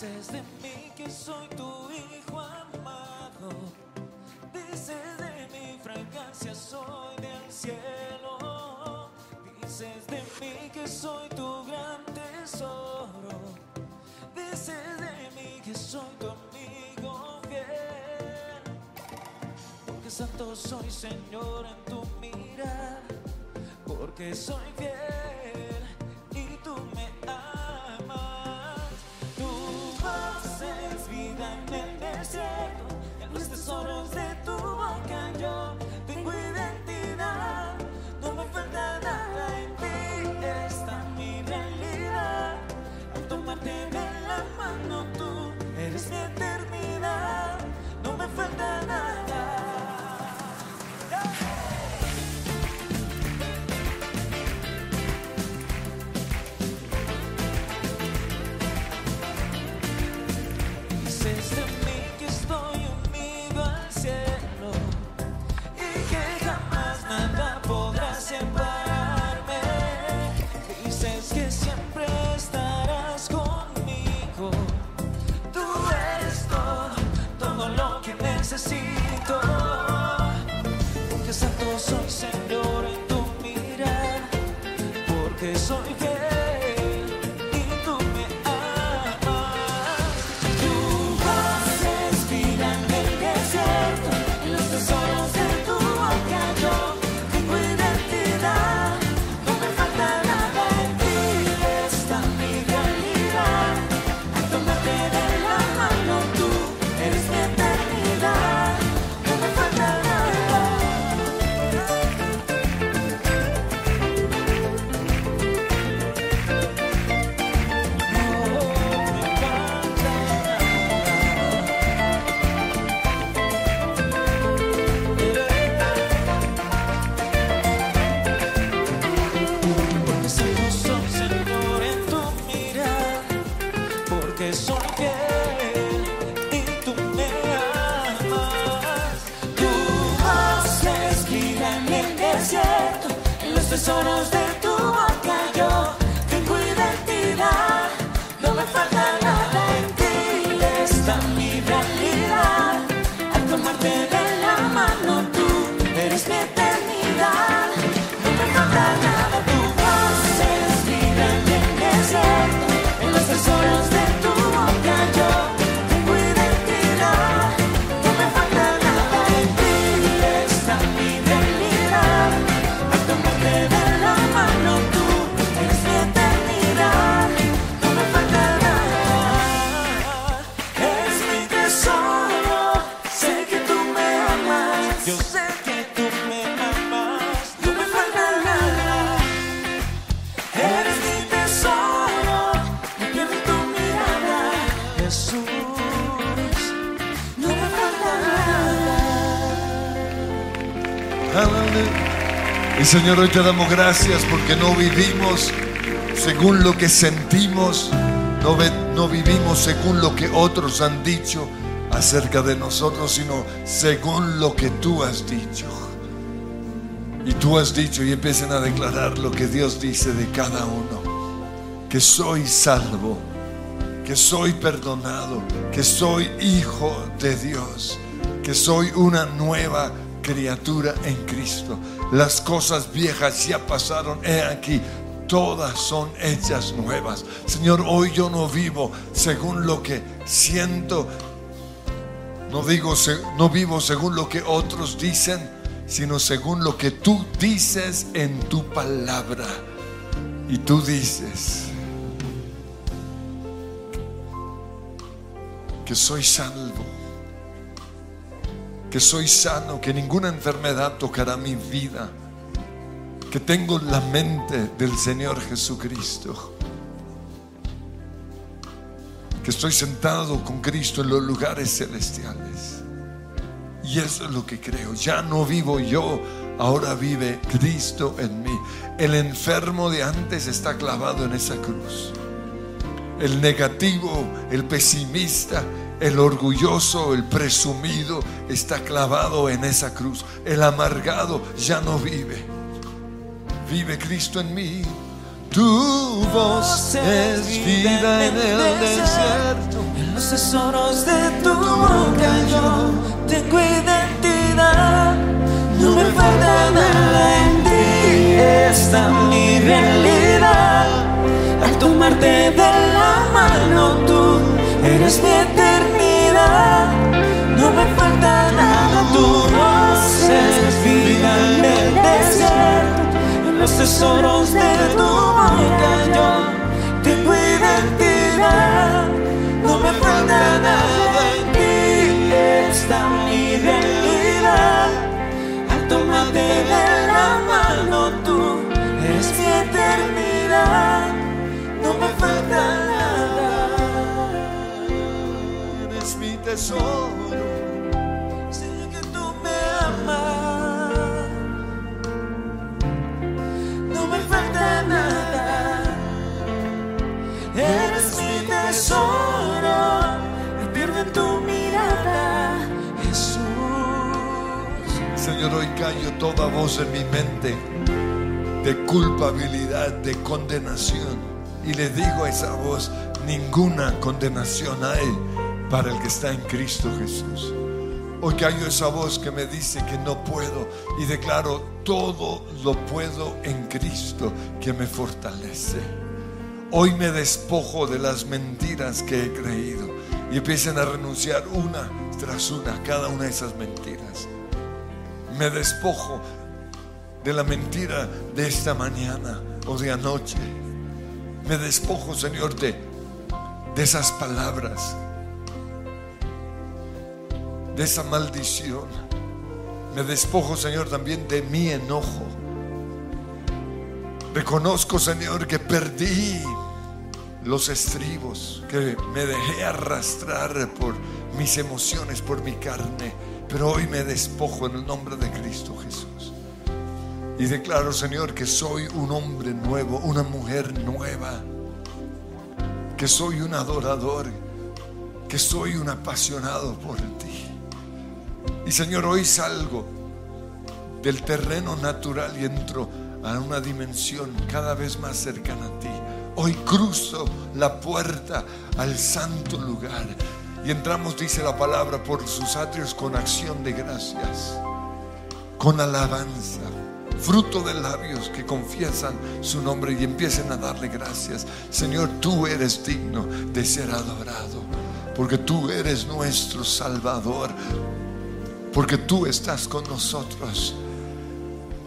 Dices de mí que soy tu hijo amado. Dices de mi fragancia soy del cielo. Dices de mí que soy tu gran tesoro. Dices de mí que soy tu amigo fiel. Porque santo soy Señor en tu mirar. Porque soy fiel Porque soy Señor, hoy te damos gracias porque no vivimos según lo que sentimos, no, vivimos según lo que otros han dicho acerca de nosotros, sino según lo que tú has dicho. Y tú has dicho y empiecen a declarar lo que Dios dice de cada uno, que soy salvo, que soy perdonado, que soy hijo de Dios, que soy una nueva criatura en Cristo. Las cosas viejas ya pasaron, he aquí, todas son hechas nuevas. Señor, hoy yo no vivo según lo que siento, no digo no vivo según lo que otros dicen, sino según lo que tú dices en tu palabra. Y tú dices que soy salvo, que soy sano, que ninguna enfermedad tocará mi vida, que tengo la mente del Señor Jesucristo, que estoy sentado con Cristo en los lugares celestiales. Y eso es lo que creo. Ya no vivo yo, ahora vive Cristo en mí. El enfermo de antes está clavado en esa cruz. El negativo, el pesimista, el orgulloso, el presumido está clavado en esa cruz. El amargado ya no vive. Vive Cristo en mí. Tu voz es vida en el desierto, los tesoros de tu boca yo tengo identidad. No me falta nada en ti, esta mi realidad. Al tomarte de la mano tú eres mi eternidad. No me falta nada, tu voz es vida en el desierto. Los tesoros de tu boca yo tengo identidad. No me falta nada en ti, está que tú me amas. No me falta nada. Eres mi tesoro. En tu mirada, Jesús. Señor, hoy callo toda voz en mi mente de culpabilidad, de condenación. Y le digo a esa voz, ninguna condenación hay para el que está en Cristo Jesús. Hoy callo esa voz que me dice que no puedo y declaro todo lo puedo en Cristo que me fortalece. Hoy me despojo de las mentiras que he creído y empiecen a renunciar una tras una cada una de esas mentiras. Me despojo de la mentira de esta mañana o de anoche. Me despojo, Señor, de, de esas palabras, de esa maldición. Me despojo, Señor, también de mi enojo. Reconozco, Señor, que perdí los estribos, que me dejé arrastrar por mis emociones, por mi carne. Pero hoy me despojo en el nombre de Cristo Jesús. Y declaro, Señor, que soy un hombre nuevo, una mujer nueva. Que soy un adorador, que soy un apasionado por ti. Y Señor, hoy salgo del terreno natural y entro a una dimensión cada vez más cercana a ti. Hoy cruzo la puerta al santo lugar y entramos, dice la palabra, por sus atrios con acción de gracias, con alabanza, fruto de labios que confiesan su nombre y empiecen a darle gracias. Señor, tú eres digno de ser adorado, porque tú eres nuestro Salvador, porque tú estás con nosotros,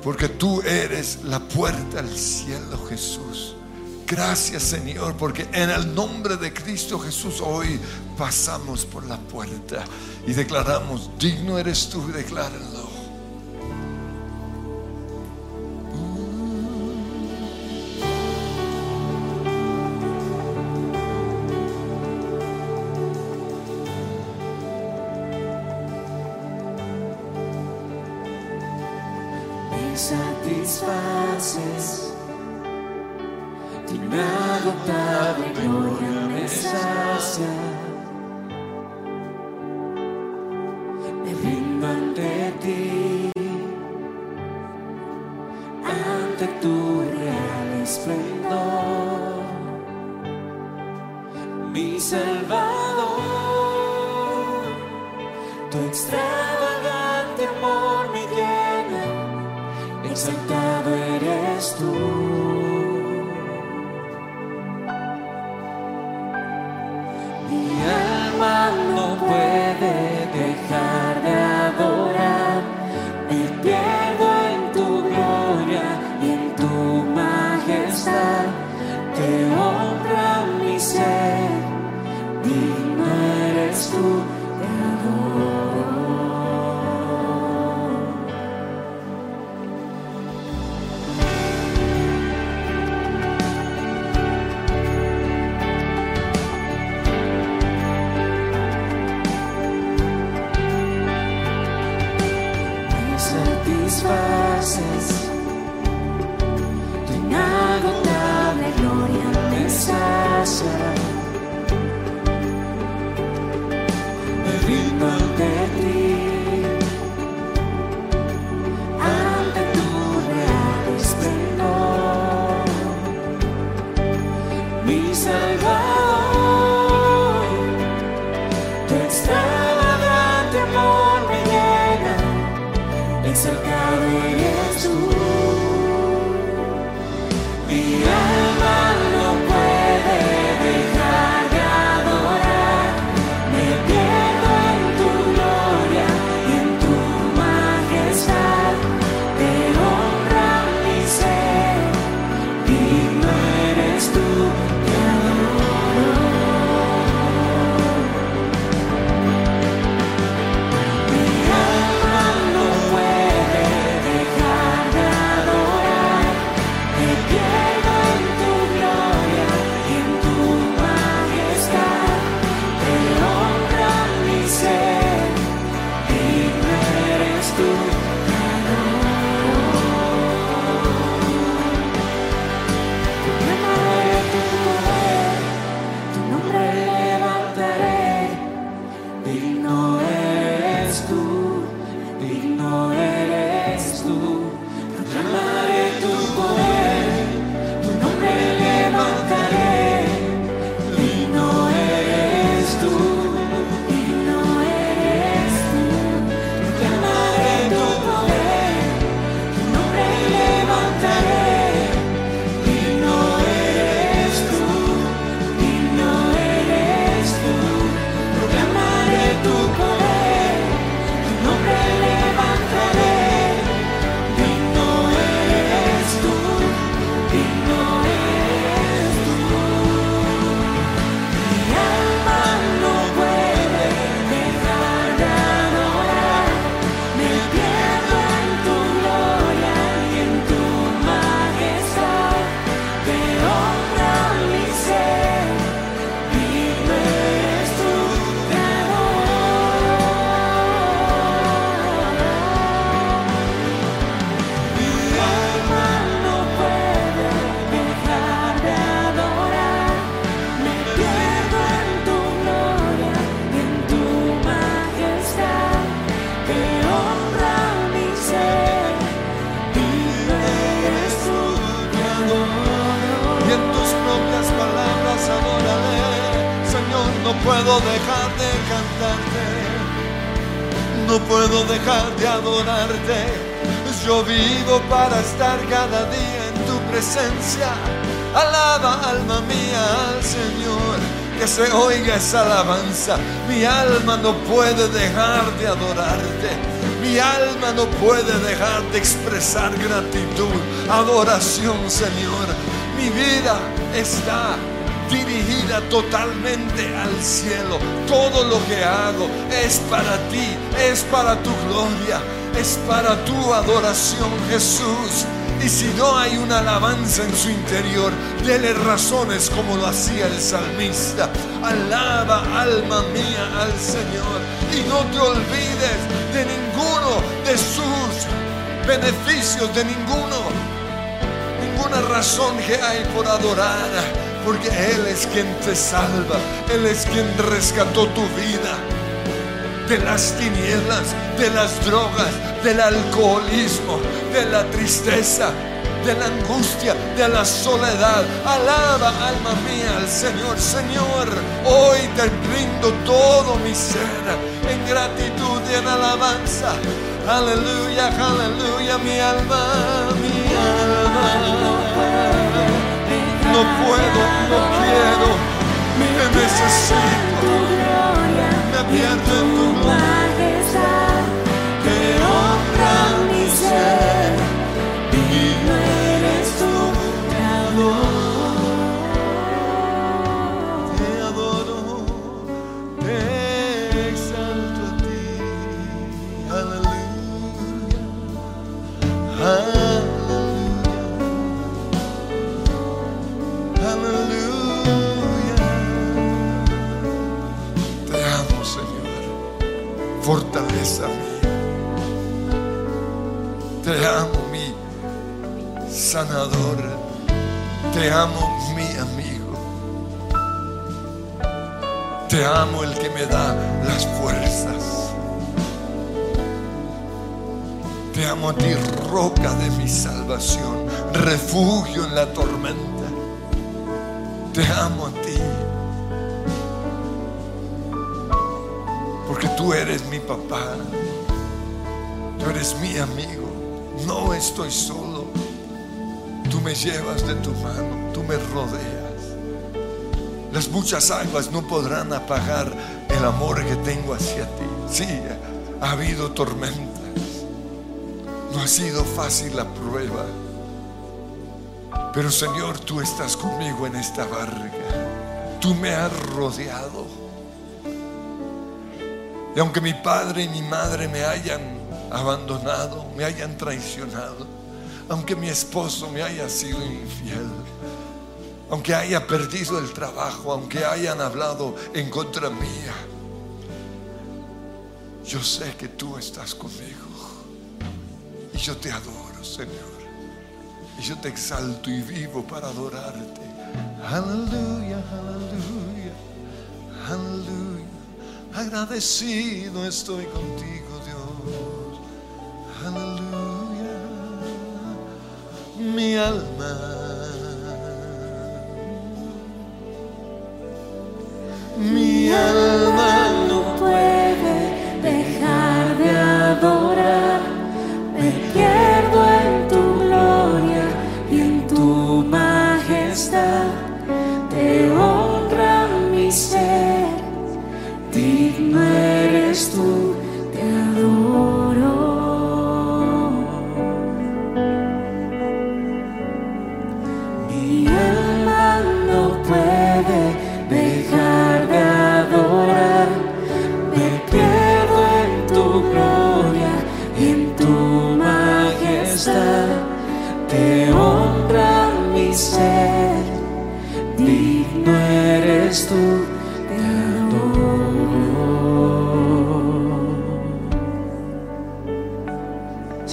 porque tú eres la puerta al cielo, Jesús. Gracias Señor, porque en el nombre de Cristo Jesús hoy pasamos por la puerta y declaramos, digno eres tú, decláralo. Inagotable gloria me. Alabanza. Mi alma no puede dejar de adorarte. Mi alma no puede dejar de expresar gratitud, adoración, Señor. Mi vida está dirigida totalmente al cielo. Todo lo que hago es para ti, es para tu gloria, es para tu adoración, Jesús. Y si no hay una alabanza en su interior, dele razones como lo hacía el salmista. Alaba, alma mía, al Señor. Y no te olvides de ninguno de sus beneficios, de ninguno ninguna razón que hay por adorar, porque Él es quien te salva, Él es quien rescató tu vida de las tinieblas, de las drogas, del alcoholismo, de la tristeza, de la angustia, de la soledad. Alaba, alma mía, al Señor. Señor, hoy te brindo todo mi ser en gratitud y en alabanza. Aleluya, aleluya, mi alma, mi alma. No puedo, no quiero, me necesito. Majestad, te honra mi ser. Digno Fortaleza mía. Te amo, mi sanador. Te amo, mi amigo. Te amo el que me da las fuerzas. Te amo a ti, roca de mi salvación, refugio en la tormenta. Te amo a ti. Porque tú eres mi papá. Tú eres mi amigo. No estoy solo. Tú me llevas de tu mano. Tú me rodeas. Las muchas aguas no podrán apagar el amor que tengo hacia ti. Sí, ha habido tormentas. No ha sido fácil la prueba. Pero Señor, tú estás conmigo en esta barca. Tú me has rodeado. Y aunque mi padre y mi madre me hayan abandonado, me hayan traicionado, aunque mi esposo me haya sido infiel, aunque haya perdido el trabajo, aunque hayan hablado en contra mía, yo sé que tú estás conmigo. Y yo te adoro, Señor. Y yo te exalto y vivo para adorarte. Aleluya, aleluya, aleluya. Agradecido estoy contigo, Dios. Aleluya. Mi alma. Mi alma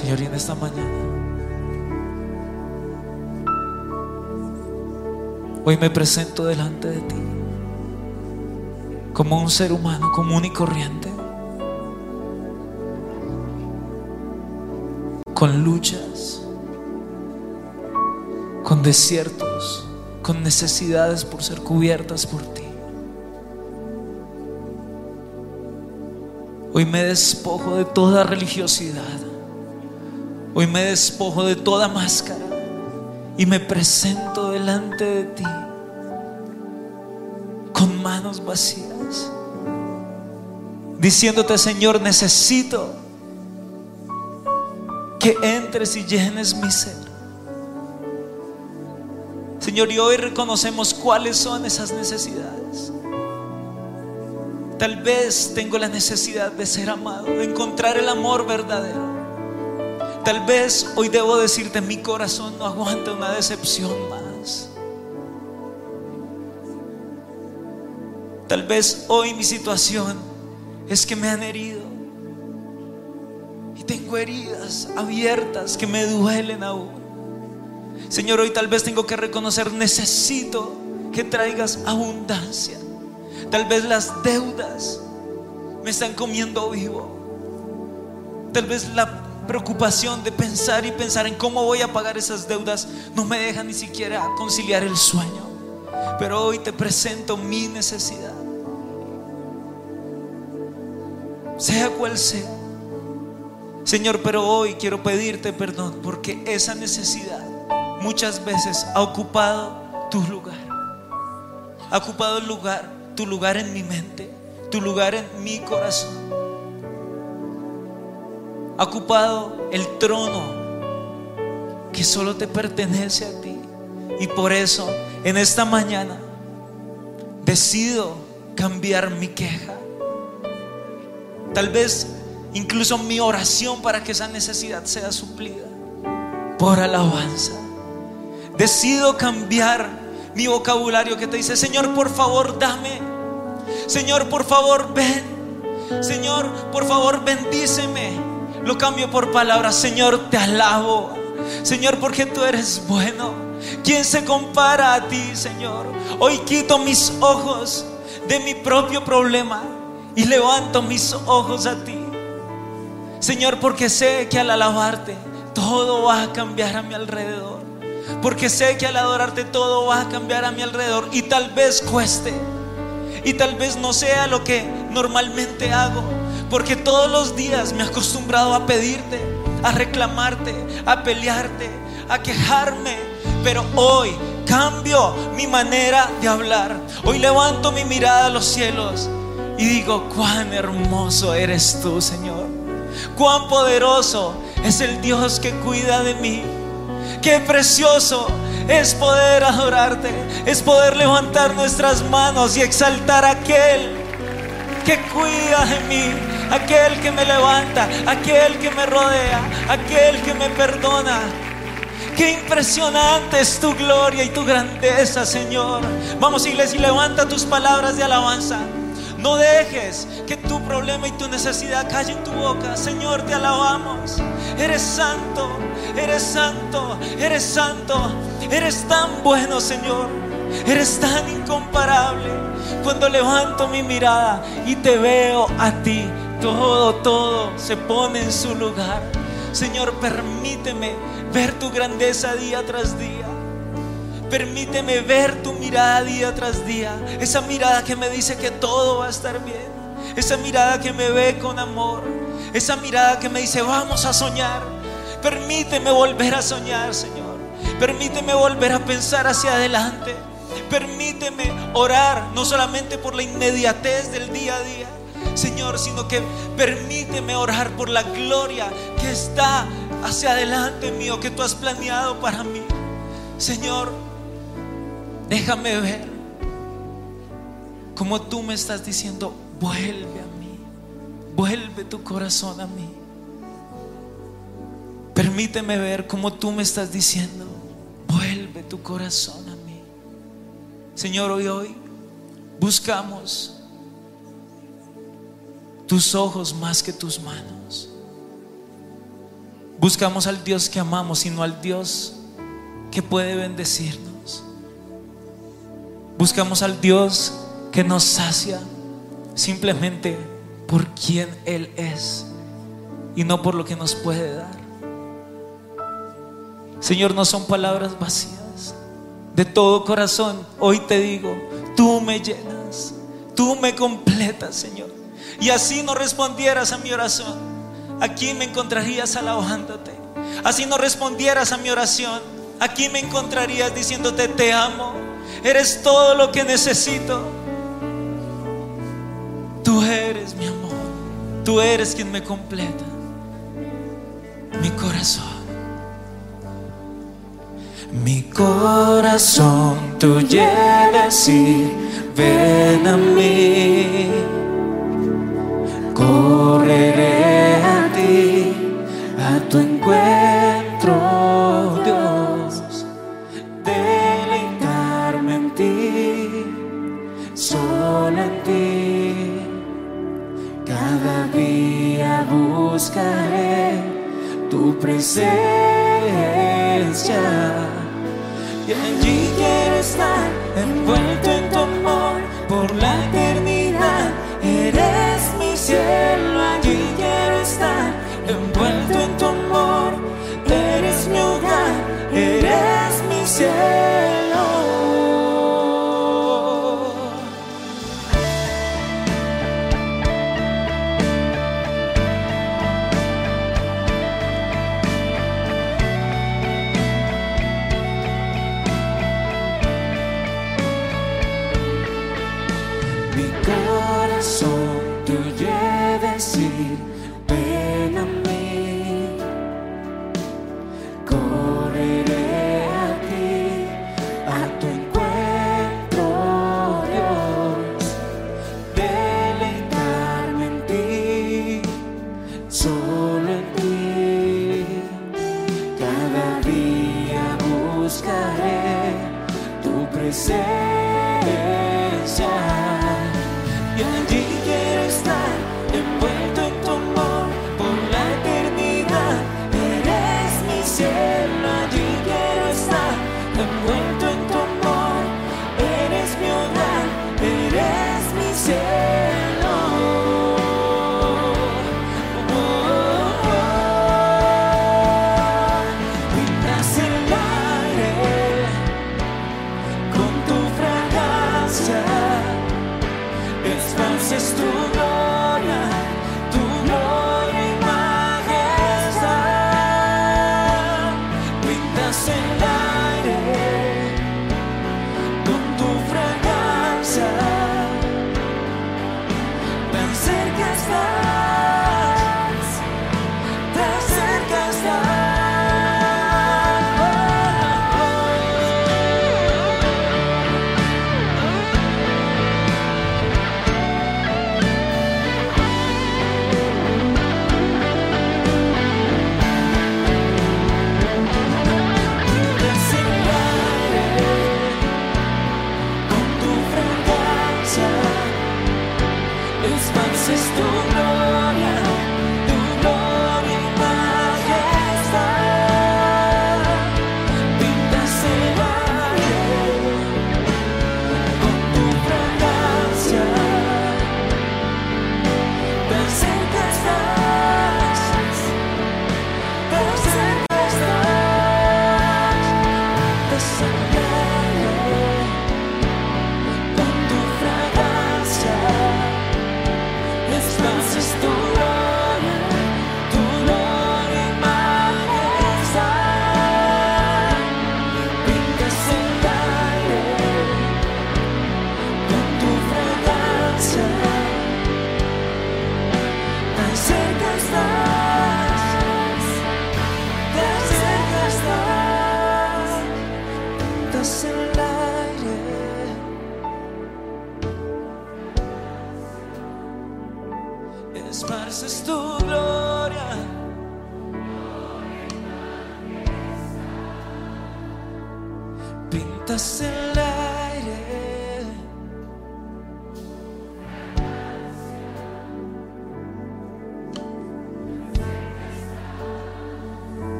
Señor, y en esta mañana, hoy me presento delante de ti como un ser humano común y corriente, con luchas, con desiertos, con necesidades por ser cubiertas por ti. Hoy me despojo de toda religiosidad. Hoy me despojo de toda máscara y me presento delante de ti con manos vacías, diciéndote, Señor, necesito que entres y llenes mi ser. Señor, y hoy reconocemos cuáles son esas necesidades. Tal vez tengo la necesidad de ser amado, de encontrar el amor verdadero. Tal vez hoy debo decirte, mi corazón no aguanta una decepción más. Tal vez hoy mi situación es que me han herido. Y tengo heridas abiertas que me duelen aún. Señor, hoy tal vez tengo que reconocer, necesito que traigas abundancia. Tal vez las deudas me están comiendo vivo. Tal vez la preocupación de pensar y pensar en cómo voy a pagar esas deudas no me deja ni siquiera conciliar el sueño. Pero hoy te presento mi necesidad. Sea cual sea. Señor, pero hoy quiero pedirte perdón porque esa necesidad muchas veces ha ocupado tu lugar. Ha ocupado el lugar, tu lugar en mi mente, tu lugar en mi corazón ha ocupado el trono que solo te pertenece a ti. Y por eso en esta mañana decido cambiar mi queja. Tal vez incluso mi oración para que esa necesidad sea suplida por alabanza. Decido cambiar mi vocabulario que te dice, Señor, por favor, dame. Señor, por favor, ven. Señor, por favor, bendíceme. Lo cambio por palabras, Señor, te alabo. Señor, porque tú eres bueno. ¿Quién se compara a ti, Señor? Hoy quito mis ojos de mi propio problema y levanto mis ojos a ti. Señor, porque sé que al alabarte todo va a cambiar a mi alrededor. Porque sé que al adorarte todo va a cambiar a mi alrededor y tal vez cueste. Y tal vez no sea lo que normalmente hago. Porque todos los días me he acostumbrado a pedirte, a reclamarte, a pelearte, a quejarme. Pero hoy cambio mi manera de hablar. Hoy levanto mi mirada a los cielos y digo, cuán hermoso eres tú, Señor. Cuán poderoso es el Dios que cuida de mí. Qué precioso es poder adorarte, es poder levantar nuestras manos y exaltar a aquel que cuida de mí, aquel que me levanta, aquel que me rodea, aquel que me perdona. Qué impresionante es tu gloria y tu grandeza, Señor. Vamos, iglesia, y levanta tus palabras de alabanza. No dejes que tu problema y tu necesidad calle en tu boca. Señor, te alabamos. Eres santo, eres santo, eres santo. Eres tan bueno, Señor. Eres tan incomparable. Cuando levanto mi mirada y te veo a ti, todo, todo se pone en su lugar. Señor, permíteme ver tu grandeza día tras día. Permíteme ver tu mirada día tras día. Esa mirada que me dice que todo va a estar bien. Esa mirada que me ve con amor. Esa mirada que me dice, vamos a soñar. Permíteme volver a soñar, Señor. Permíteme volver a pensar hacia adelante. Permíteme orar, no solamente por la inmediatez del día a día, Señor, sino que permíteme orar por la gloria que está hacia adelante mío, que tú has planeado para mí. Señor, Déjame ver como tú me estás diciendo, vuelve a mí, vuelve tu corazón a mí. Permíteme ver como tú me estás diciendo, vuelve tu corazón a mí. Señor, hoy, hoy buscamos tus ojos más que tus manos. Buscamos al Dios que amamos, sino al Dios que puede bendecirnos. Buscamos al Dios que nos sacia simplemente por quien Él es y no por lo que nos puede dar. Señor, no son palabras vacías. De todo corazón, hoy te digo, tú me llenas, tú me completas, Señor. Y así no respondieras a mi oración, aquí me encontrarías alabándote. Así no respondieras a mi oración, aquí me encontrarías diciéndote, te amo Eres todo lo que necesito. Tú eres mi amor. Tú eres quien me completa. Mi corazón. Mi corazón tú llegas y ven a mí. Correré a ti, a tu encuentro, Dios. Deleitarme en ti, solo en ti. Cada día buscaré tu presencia.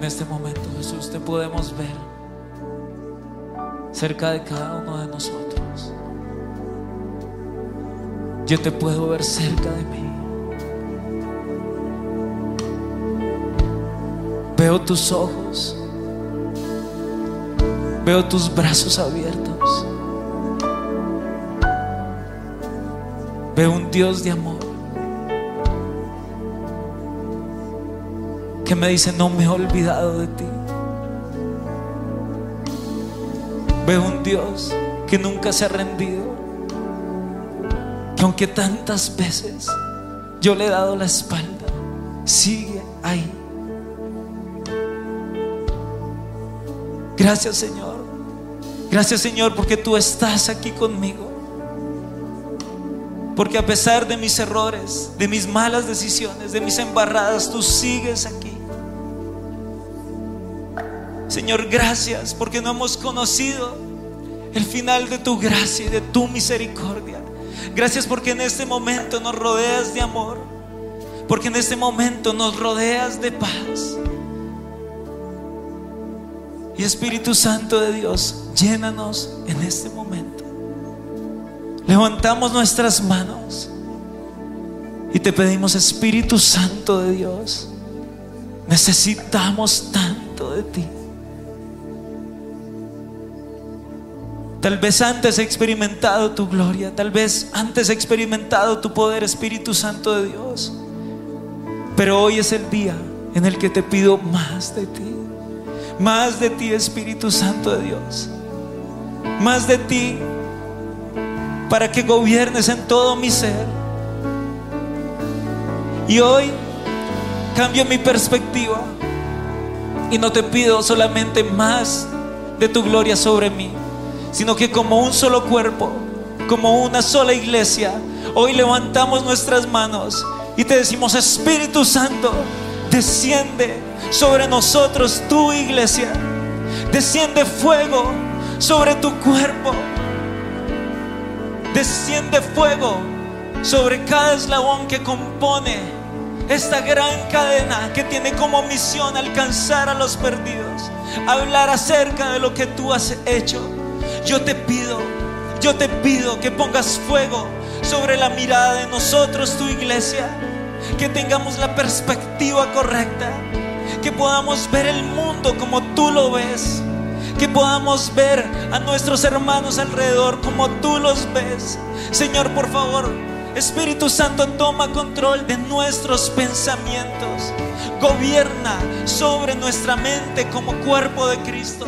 En este momento, Jesús, te podemos ver cerca de cada uno de nosotros. Yo te puedo ver cerca de mí. Veo tus ojos. Veo tus brazos abiertos. Veo un Dios de amor que me dice, no me he olvidado de ti. Veo un Dios que nunca se ha rendido, que aunque tantas veces yo le he dado la espalda, sigue ahí. Gracias Señor. Gracias Señor porque tú estás aquí conmigo. Porque a pesar de mis errores, de mis malas decisiones, de mis embarradas, tú sigues aquí. Señor, gracias porque no hemos conocido el final de tu gracia y de tu misericordia. Gracias porque en este momento nos rodeas de amor. Porque en este momento nos rodeas de paz. Y Espíritu Santo de Dios, llénanos en este momento. Levantamos nuestras manos y te pedimos, Espíritu Santo de Dios, necesitamos tanto de ti. Tal vez antes he experimentado tu gloria, tal vez antes he experimentado tu poder, Espíritu Santo de Dios. Pero hoy es el día en el que te pido más de ti, más de ti, Espíritu Santo de Dios, más de ti para que gobiernes en todo mi ser. Y hoy cambio mi perspectiva y no te pido solamente más de tu gloria sobre mí, sino que como un solo cuerpo, como una sola iglesia, hoy levantamos nuestras manos y te decimos, Espíritu Santo, desciende sobre nosotros tu iglesia, desciende fuego sobre tu cuerpo, desciende fuego sobre cada eslabón que compone esta gran cadena que tiene como misión alcanzar a los perdidos, hablar acerca de lo que tú has hecho. Yo te pido, yo te pido que pongas fuego sobre la mirada de nosotros, tu iglesia, que tengamos la perspectiva correcta, que podamos ver el mundo como tú lo ves, que podamos ver a nuestros hermanos alrededor como tú los ves. Señor, por favor, Espíritu Santo, toma control de nuestros pensamientos. Gobierna sobre nuestra mente como cuerpo de Cristo.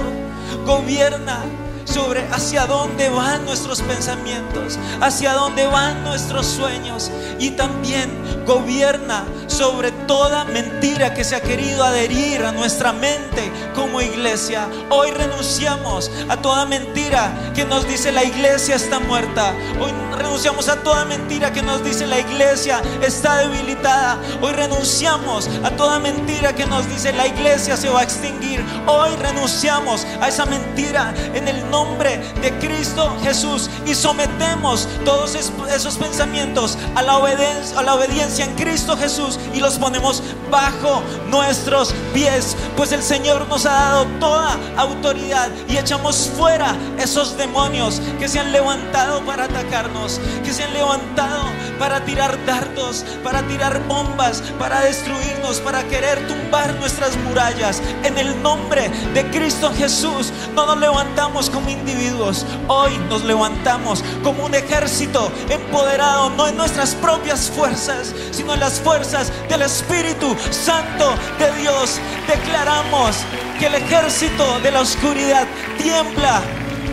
Gobierna sobre hacia dónde van nuestros pensamientos, hacia dónde van nuestros sueños y también gobierna sobre toda mentira que se ha querido adherir a nuestra mente como iglesia. Hoy renunciamos a toda mentira que nos dice la iglesia está muerta. Hoy renunciamos a toda mentira que nos dice la iglesia está debilitada. Hoy renunciamos a toda mentira que nos dice la iglesia se va a extinguir. Hoy renunciamos a esa mentira en el nombre de Cristo Jesús y sometemos todos esos pensamientos a la obediencia, en Cristo Jesús y los ponemos bajo nuestros pies, pues el Señor nos ha dado toda autoridad y echamos fuera esos demonios que se han levantado para atacarnos, que se han levantado para tirar dardos, para tirar bombas, para destruirnos, para querer tumbar nuestras murallas. En el nombre de Cristo Jesús no nos levantamos como individuos, hoy nos levantamos como un ejército empoderado, no en nuestras propias fuerzas, sino en las fuerzas del Espíritu Santo de Dios. Declaramos que el ejército de la oscuridad tiembla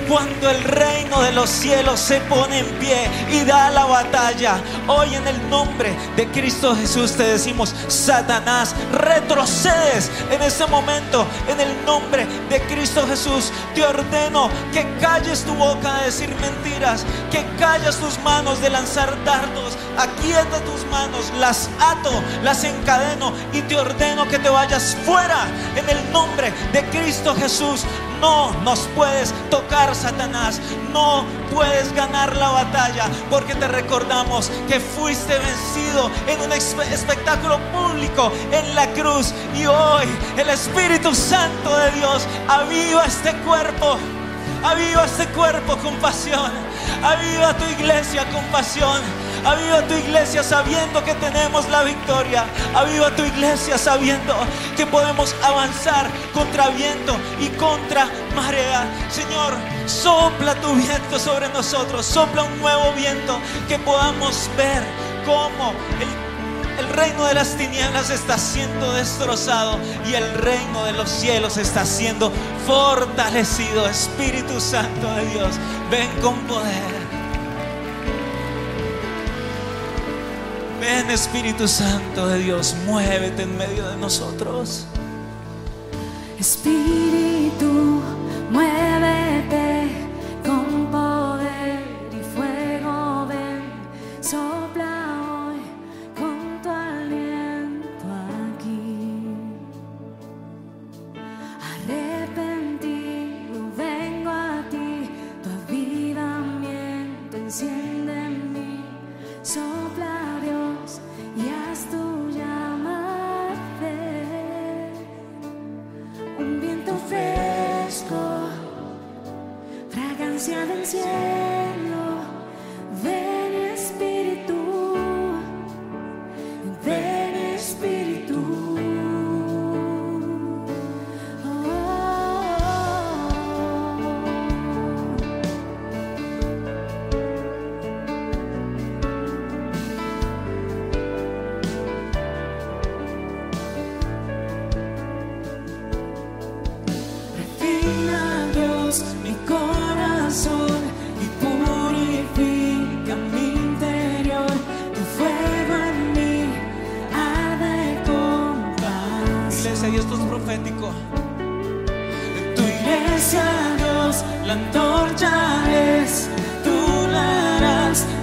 cuando el reino de los cielos se pone en pie y da la batalla. Hoy en el nombre de Cristo Jesús te decimos, Satanás, retrocedes en este momento. En el nombre de Cristo Jesús te ordeno que calles tu boca de decir mentiras, que calles tus manos de lanzar dardos. Aquieta tus manos, las ato, las encadeno y te ordeno que te vayas fuera en el nombre de Cristo Jesús. No nos puedes tocar, Satanás. No puedes ganar la batalla porque te recordamos que fuiste vencido en un espe- espectáculo público en la cruz. Y hoy el Espíritu Santo de Dios aviva este cuerpo. Aviva este cuerpo con pasión. Aviva tu iglesia con pasión. Aviva tu iglesia sabiendo que tenemos la victoria. Aviva tu iglesia sabiendo que podemos avanzar contra viento y contra marea. Señor, sopla tu viento sobre nosotros. Sopla un nuevo viento que podamos ver cómo el el reino de las tinieblas está siendo destrozado y el reino de los cielos está siendo fortalecido. Espíritu Santo de Dios, ven con poder. Espíritu Santo de Dios, muévete en medio de nosotros. Espíritu, muévete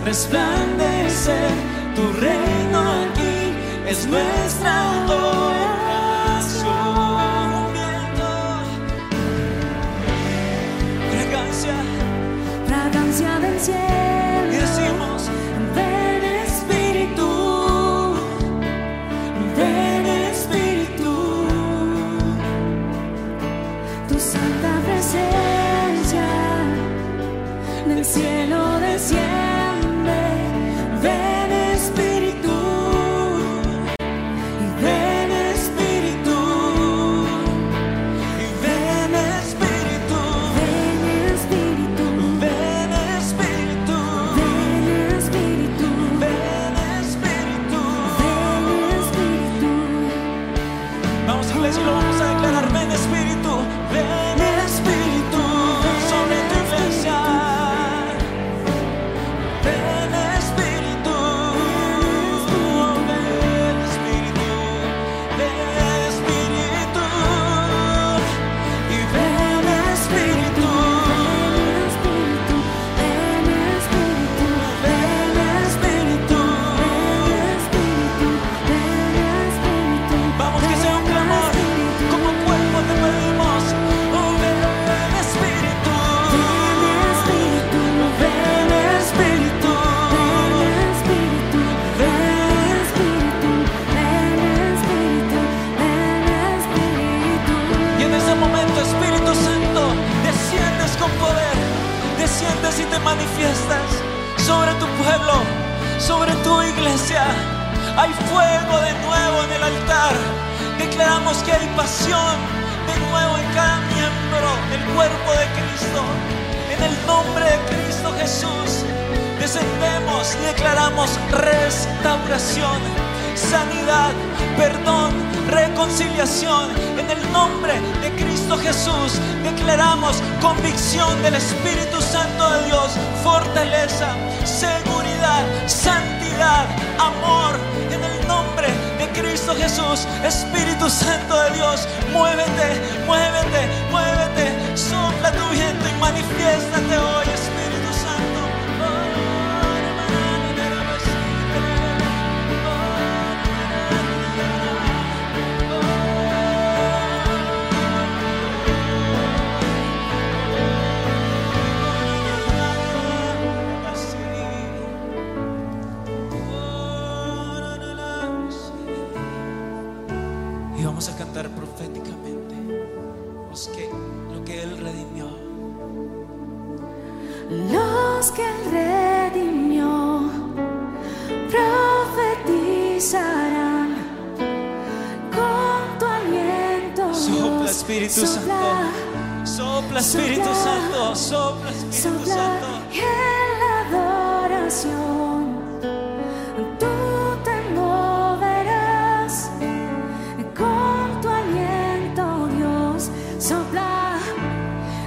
resplandecer. Tu reino aquí es nuestra oración. Sobre tu iglesia. Hay fuego de nuevo en el altar. Declaramos que hay pasión de nuevo en cada miembro del cuerpo de Cristo. En el nombre de Cristo Jesús, descendemos y declaramos restauración, sanidad, perdón, reconciliación. En el nombre de Cristo Jesús declaramos convicción del Espíritu Santo de Dios, fortaleza, seguridad, santidad, amor. En el nombre de Cristo Jesús, Espíritu Santo de Dios, muévete, muévete, muévete, sopla tu viento y manifiéstate hoy, Espíritu Santo. Sopla Espíritu. Santo. Sopla Espíritu Santo. en la adoración. Tú te moverás con tu aliento, Dios. Sopla,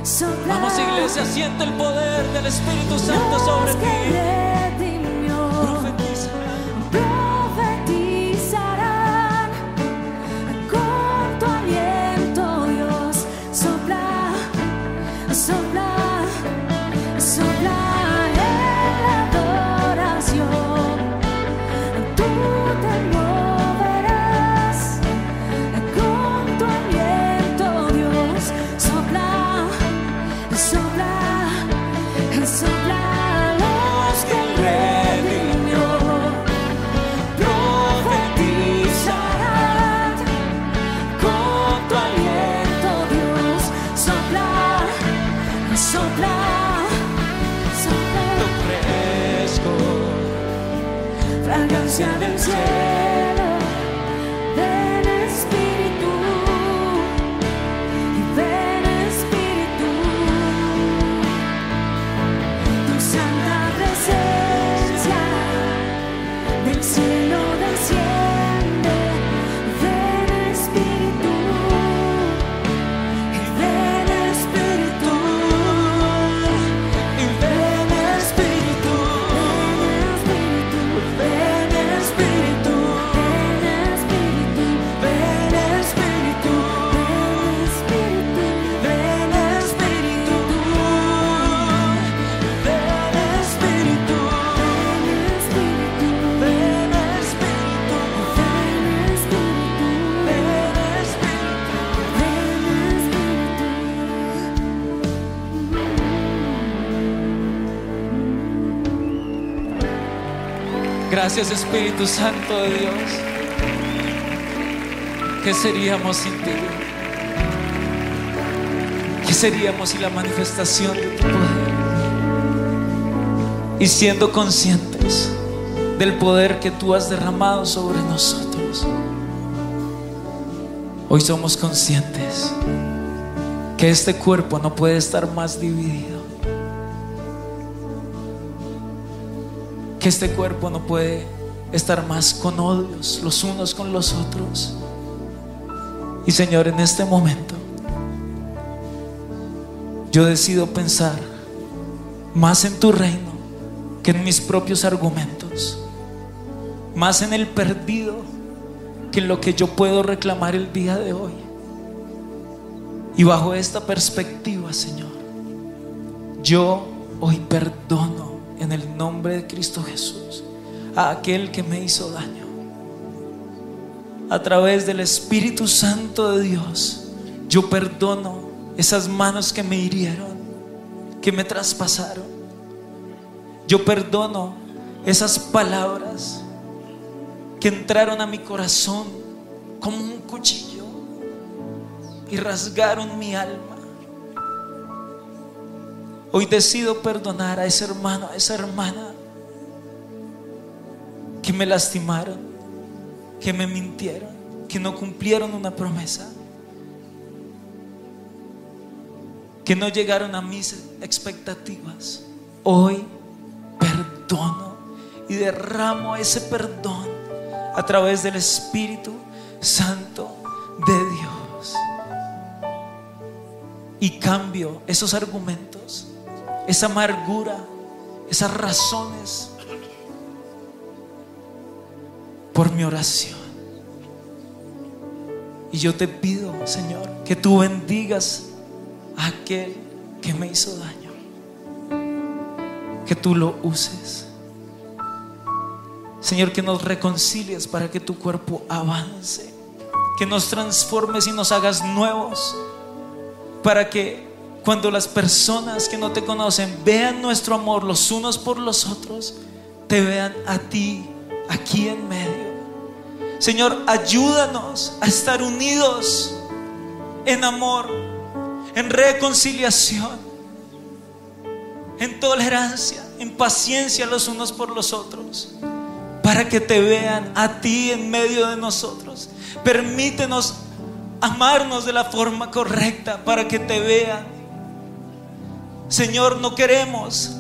sopla. Vamos iglesia, siente el poder del Espíritu Santo sobre ti. Gracias Espíritu Santo de Dios. ¿Qué seríamos sin ti? ¿Qué seríamos sin la manifestación de tu poder? Y siendo conscientes del poder que tú has derramado sobre nosotros, hoy somos conscientes que este cuerpo no puede estar más dividido. Que este cuerpo no puede estar más con odios los unos con los otros. Y Señor, en este momento, yo decido pensar más en tu reino que en mis propios argumentos, más en el perdido que en lo que yo puedo reclamar el día de hoy. Y bajo esta perspectiva, Señor, yo hoy perdono en el nombre de Cristo Jesús a aquel que me hizo daño. A través del Espíritu Santo de Dios, yo perdono esas manos que me hirieron, que me traspasaron. Yo perdono esas palabras que entraron a mi corazón como un cuchillo y rasgaron mi alma. Hoy decido perdonar a ese hermano, a esa hermana que me lastimaron, que me mintieron, que no cumplieron una promesa, que no llegaron a mis expectativas. Hoy perdono y derramo ese perdón a través del Espíritu Santo de Dios. Y cambio esos argumentos, esa amargura, esas razones por mi oración. Y yo te pido, Señor, que tú bendigas a aquel que me hizo daño. Que tú lo uses. Señor, que nos reconcilies para que tu cuerpo avance. Que nos transformes y nos hagas nuevos. Para que cuando las personas que no te conocen vean nuestro amor los unos por los otros, te vean a ti aquí en medio. Señor, ayúdanos a estar unidos en amor, en reconciliación, en tolerancia, en paciencia los unos por los otros, para que te vean a ti en medio de nosotros. Permítenos amarnos de la forma correcta para que te vean. Señor, no queremos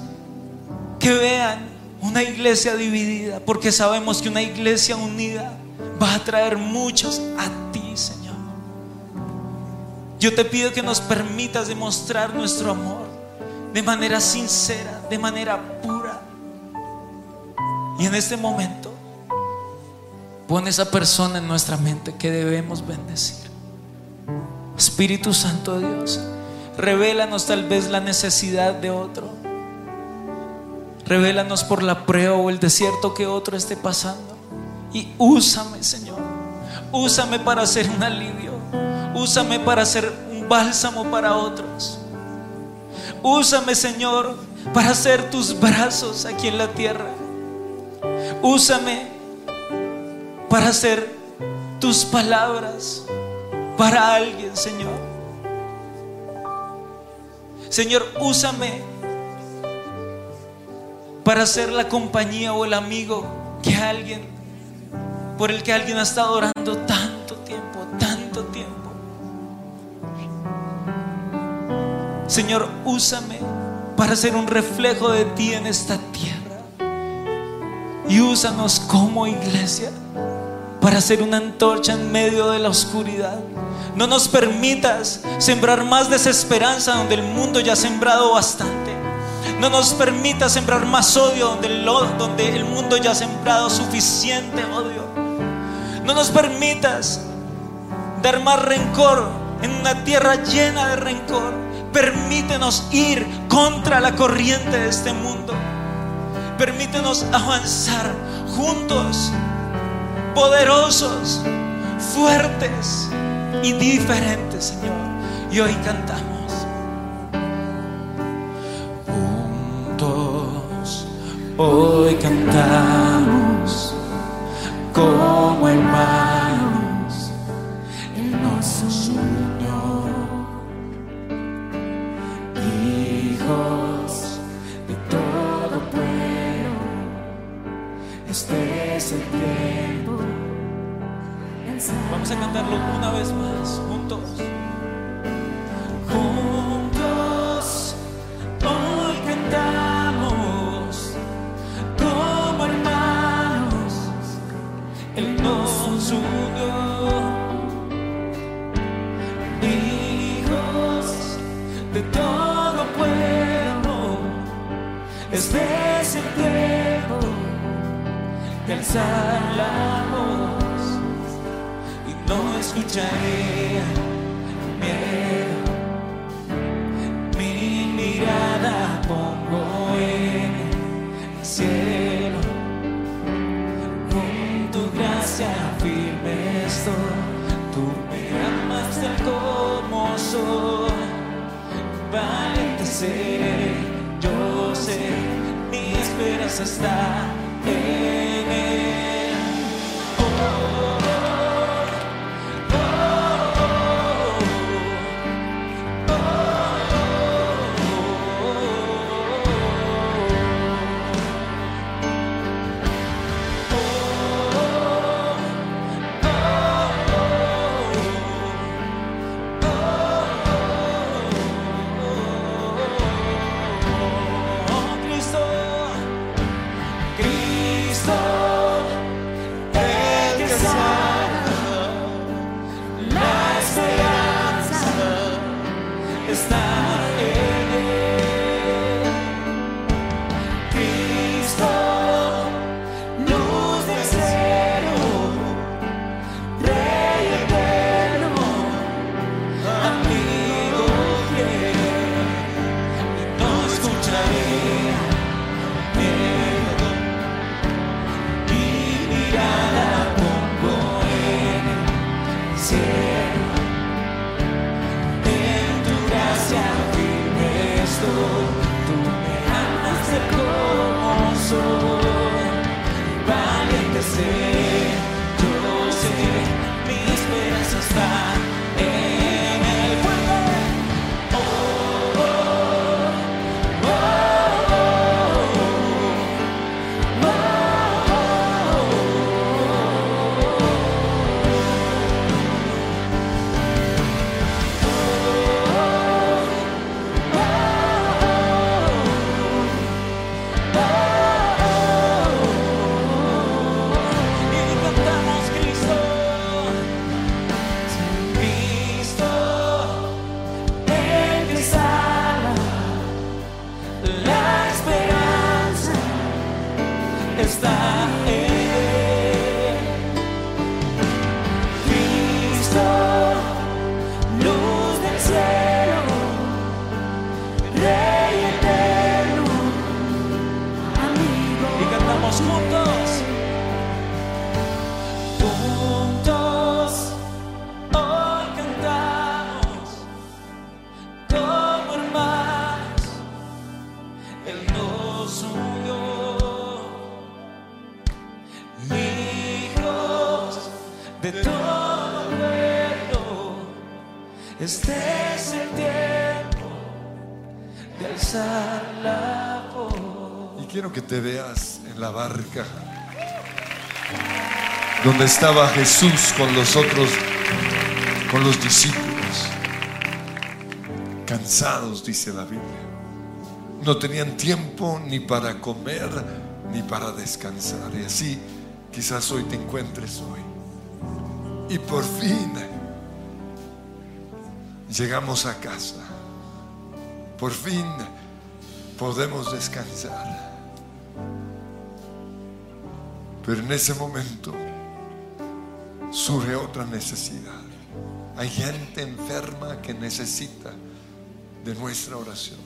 que vean una iglesia dividida, porque sabemos que una iglesia unida va a traer muchos a ti, Señor. Yo te pido que nos permitas demostrar nuestro amor de manera sincera, de manera pura. Y en este momento, pon esa persona en nuestra mente que debemos bendecir. Espíritu Santo de Dios, revélanos tal vez la necesidad de otro. Revélanos por la prueba o el desierto que otro esté pasando. Y úsame, Señor. Úsame para ser un alivio. Úsame para ser un bálsamo para otros. Úsame, Señor, para ser tus brazos aquí en la tierra. Úsame para ser tus palabras para alguien, Señor. Señor, úsame para ser la compañía o el amigo que alguien, por el que alguien ha estado orando tanto tiempo, tanto tiempo. Señor, úsame para ser un reflejo de ti en esta tierra. Y úsanos como iglesia para ser una antorcha en medio de la oscuridad. No nos permitas sembrar más desesperanza donde el mundo ya ha sembrado bastante. No nos permitas sembrar más odio donde el, mundo ya ha sembrado suficiente odio. No nos permitas dar más rencor en una tierra llena de rencor. Permítenos ir contra la corriente de este mundo. Permítenos avanzar juntos, poderosos, fuertes y diferentes, Señor. Y hoy cantamos. Juntos, hoy cantamos como hermanos. A cantarlo una vez más, juntos. Juntos, hoy cantamos como hermanos. Él nos unió, hijos de todo pueblo. Este es el tiempo de alzar la escucharé miedo. Mi mirada pongo en el cielo. Con tu gracia firme estoy. Tú me amas tal como soy. Valiente seré, yo sé, mi esperanza está en él. Te veas en la barca donde estaba Jesús con los otros, con los discípulos, cansados, dice la Biblia. No tenían tiempo ni para comer ni para descansar. Y así quizás hoy te encuentres hoy. Y por fin llegamos a casa. Por fin podemos descansar. Pero en ese momento surge otra necesidad. Hay gente enferma que necesita de nuestra oración.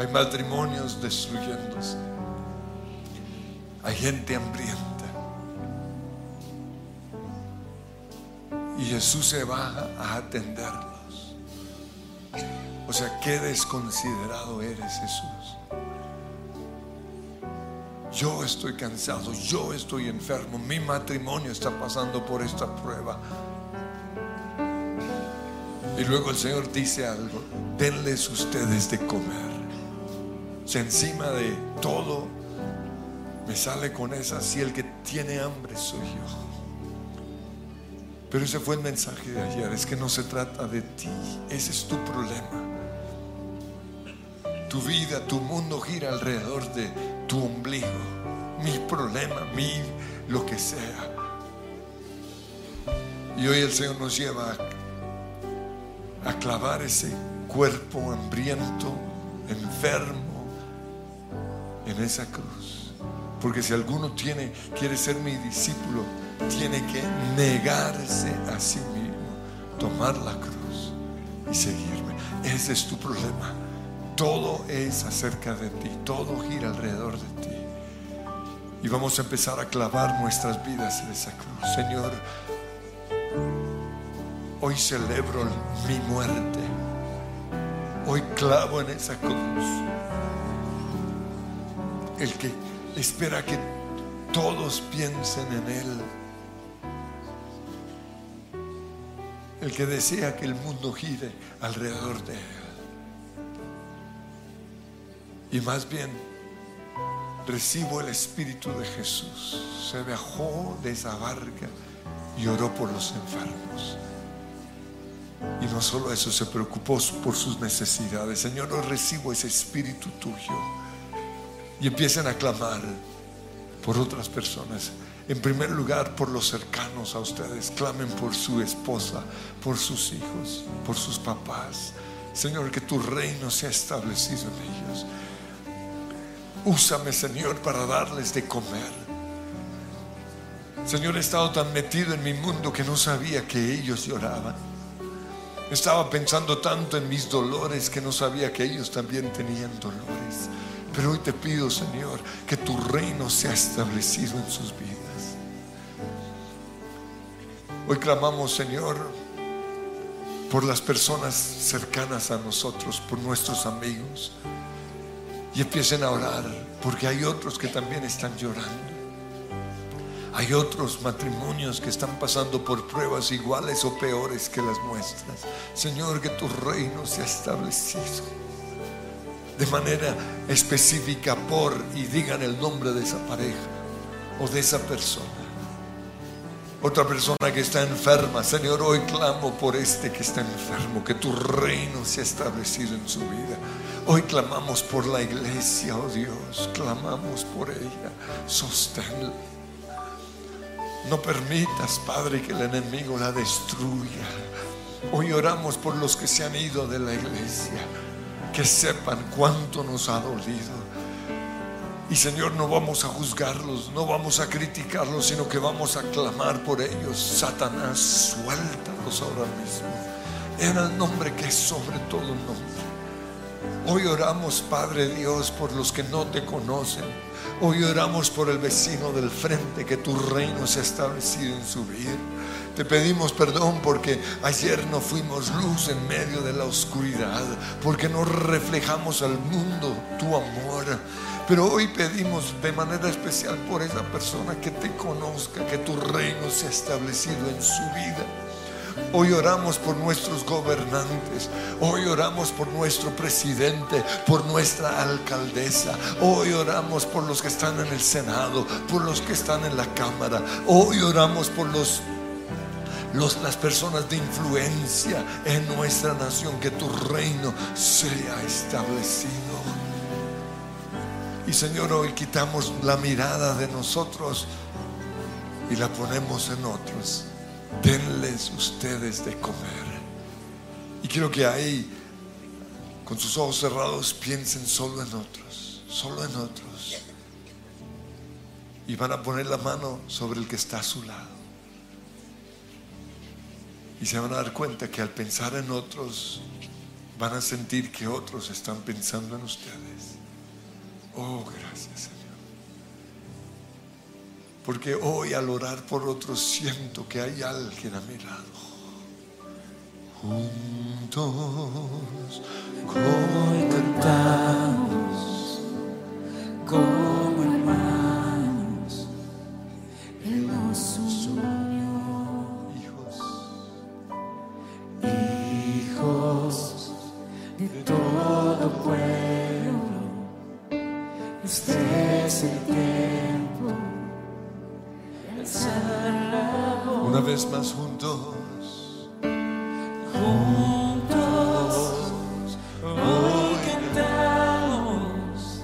Hay matrimonios destruyéndose. Hay gente hambrienta. Y Jesús se baja a atenderlos. O sea, qué desconsiderado eres Jesús. Yo estoy cansado, yo estoy enfermo, mi matrimonio está pasando por esta prueba. Y luego el Señor dice algo, denles ustedes de comer. Sea, encima de todo me sale con esa, si el que tiene hambre soy yo. Pero ese fue el mensaje de ayer, es que no se trata de ti, ese es tu problema. Tu vida, tu mundo gira alrededor de tu ombligo, mi problema, mi lo que sea. Y hoy el Señor nos lleva a, a clavar ese cuerpo hambriento, enfermo, en esa cruz. Porque si alguno tiene, quiere ser mi discípulo, tiene que negarse a sí mismo, tomar la cruz y seguirme. Ese es tu problema. Todo es acerca de ti, todo gira alrededor de ti. Y vamos a empezar a clavar nuestras vidas en esa cruz. Señor, hoy celebro mi muerte. Hoy clavo en esa cruz. El que espera que todos piensen en Él. El que desea que el mundo gire alrededor de Él. Y más bien recibo el Espíritu de Jesús. Se bajó de esa barca y oró por los enfermos. Y no solo eso, se preocupó por sus necesidades. Señor, recibo ese Espíritu tuyo. Y empiezan a clamar por otras personas. En primer lugar, por los cercanos a ustedes. Clamen por su esposa, por sus hijos, por sus papás. Señor, que tu reino sea establecido en ellos. Úsame, Señor, para darles de comer. Señor, he estado tan metido en mi mundo que no sabía que ellos lloraban. Estaba pensando tanto en mis dolores que no sabía que ellos también tenían dolores. Pero hoy te pido, Señor, que tu reino sea establecido en sus vidas. Hoy clamamos, Señor, por las personas cercanas a nosotros, por nuestros amigos. Y empiecen a orar, porque hay otros que también están llorando. Hay otros matrimonios que están pasando por pruebas iguales o peores que las nuestras. Señor, que tu reino sea establecido de manera específica por y digan el nombre de esa pareja o de esa persona. Otra persona que está enferma, Señor, hoy clamo por este que está enfermo, que tu reino sea establecido en su vida. Hoy clamamos por la iglesia, oh Dios, clamamos por ella, sosténla. No permitas, Padre, que el enemigo la destruya. Hoy oramos por los que se han ido de la iglesia, que sepan cuánto nos ha dolido. Y Señor, no vamos a juzgarlos, no vamos a criticarlos, sino que vamos a clamar por ellos. Satanás, suéltalos ahora mismo. En el nombre que es sobre todo nombre. Hoy oramos, Padre Dios, por los que no te conocen. Hoy oramos por el vecino del frente, que tu reino se ha establecido en su vida. Te pedimos perdón porque ayer no fuimos luz en medio de la oscuridad, porque no reflejamos al mundo tu amor. Pero hoy pedimos de manera especial por esa persona que te conozca, que tu reino se ha establecido en su vida. Hoy oramos por nuestros gobernantes, hoy oramos por nuestro presidente, por nuestra alcaldesa, hoy oramos por los que están en el Senado, por los que están en la Cámara, hoy oramos por los, los- las personas de influencia en nuestra nación, que tu reino sea establecido. Y Señor, hoy quitamos la mirada de nosotros y la ponemos en otros. Denles ustedes de comer. Y quiero que ahí, con sus ojos cerrados, piensen solo en otros, solo en otros. Y van a poner la mano sobre el que está a su lado. Y se van a dar cuenta que al pensar en otros, van a sentir que otros están pensando en ustedes. Oh, gracias. Porque hoy al orar por otros siento que hay alguien a mi lado. Juntos Hoy cantamos como hermanos. Él nos unió, hijos, hijos de todo pueblo. Este es el tiempo. Una vez más juntos. Juntos hoy cantamos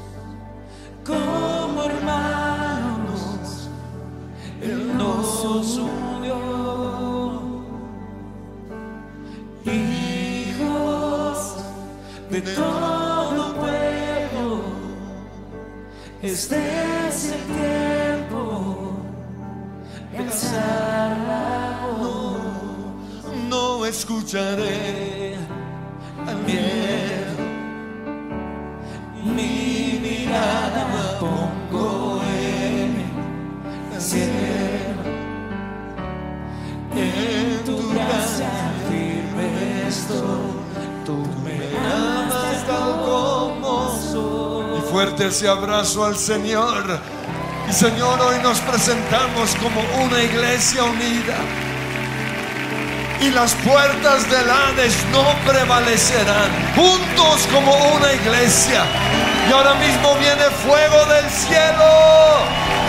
como hermanos, Él nos unió. Hijos de todo pueblo, este No escucharé al miedo. Mi mirada pongo en el cielo. En tu gracia firme estoy. Tú me amas tal como soy. y fuerte ese abrazo al Señor. Y Señor, hoy nos presentamos como una iglesia unida. Y las puertas del Hades no prevalecerán. Juntos como una iglesia. Y ahora mismo viene fuego del cielo.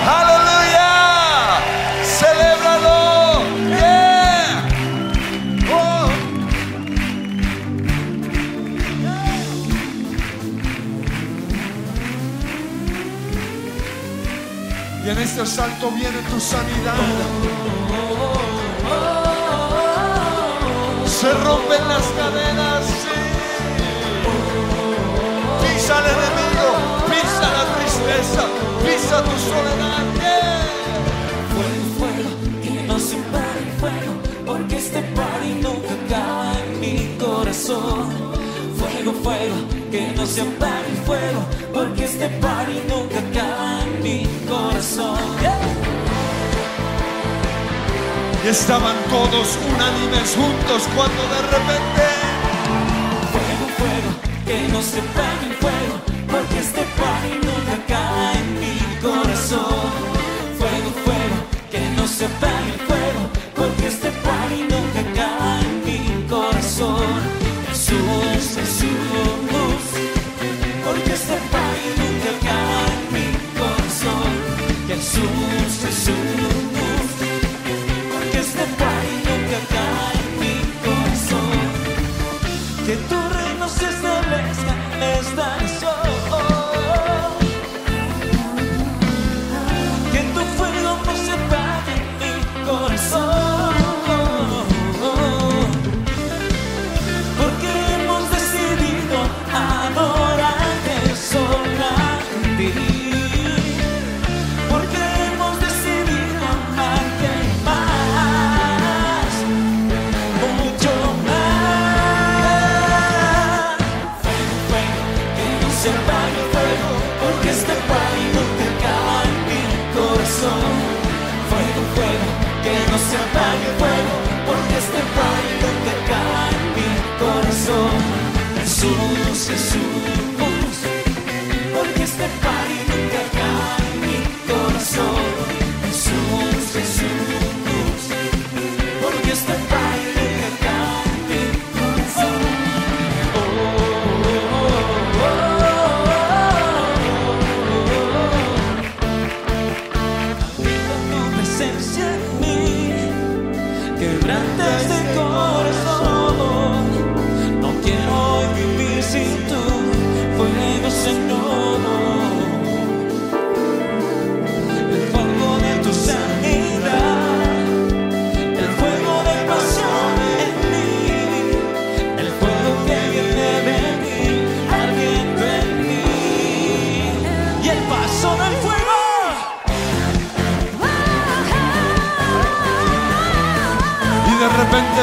Aleluya. Celébralo. Y en este salto viene tu sanidad. Se rompen las cadenas. sí. Pisa al enemigo, pisa la tristeza, pisa tu soledad. Fuego, fuego, que no se pare el fuego, porque este party nunca acaba en mi corazón. Fuego, fuego, que no se apague el fuego, porque este party nunca acaba en mi corazón. Y estaban todos unánimes juntos cuando de repente Fuego, fuego, que no se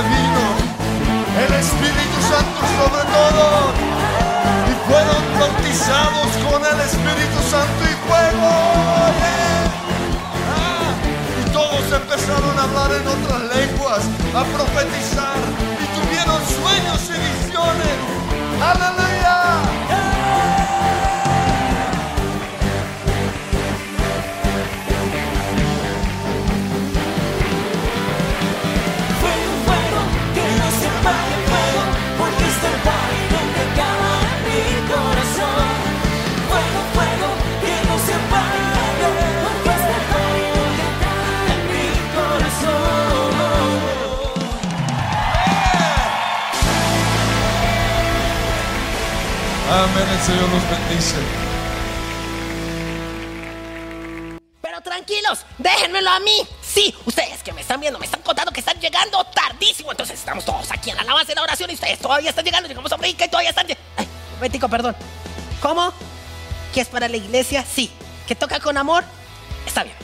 vino el Espíritu Santo sobre todos y fueron bautizados con el Espíritu Santo y fuego. Y todos empezaron a hablar en otras lenguas, a profetizar y tuvieron sueños y visiones. Aleluya. Amén, el Señor los bendice. Pero tranquilos, déjenmelo a mí. Sí, ustedes que me están viendo me están contando que están llegando tardísimo. Entonces estamos todos aquí en la alabanza y la oración y ustedes todavía están llegando. Llegamos a América y todavía están. Ay, momentico, perdón. ¿Cómo? ¿Que es para la iglesia? Sí. ¿Que toca con amor? Está bien.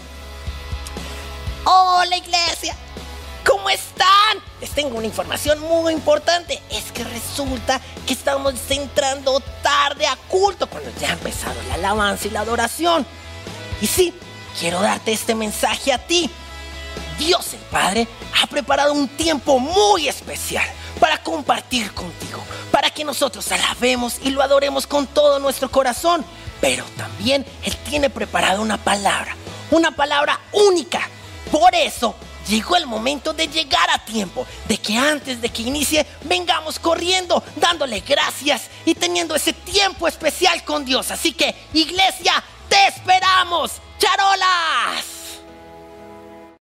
Hola, iglesia. ¿Cómo están? Les tengo una información muy importante. Es que resulta que estamos entrando tarde a culto cuando ya ha empezado la alabanza y la adoración. Y sí, quiero darte este mensaje a ti. Dios el Padre ha preparado un tiempo muy especial para compartir contigo, para que nosotros alabemos y lo adoremos con todo nuestro corazón. Pero también Él tiene preparada una palabra, una palabra única. Por eso llegó el momento de llegar a tiempo, de que antes de que inicie vengamos corriendo, dándole gracias y teniendo ese tiempo especial con Dios. Así que, iglesia, te esperamos. ¡Charo!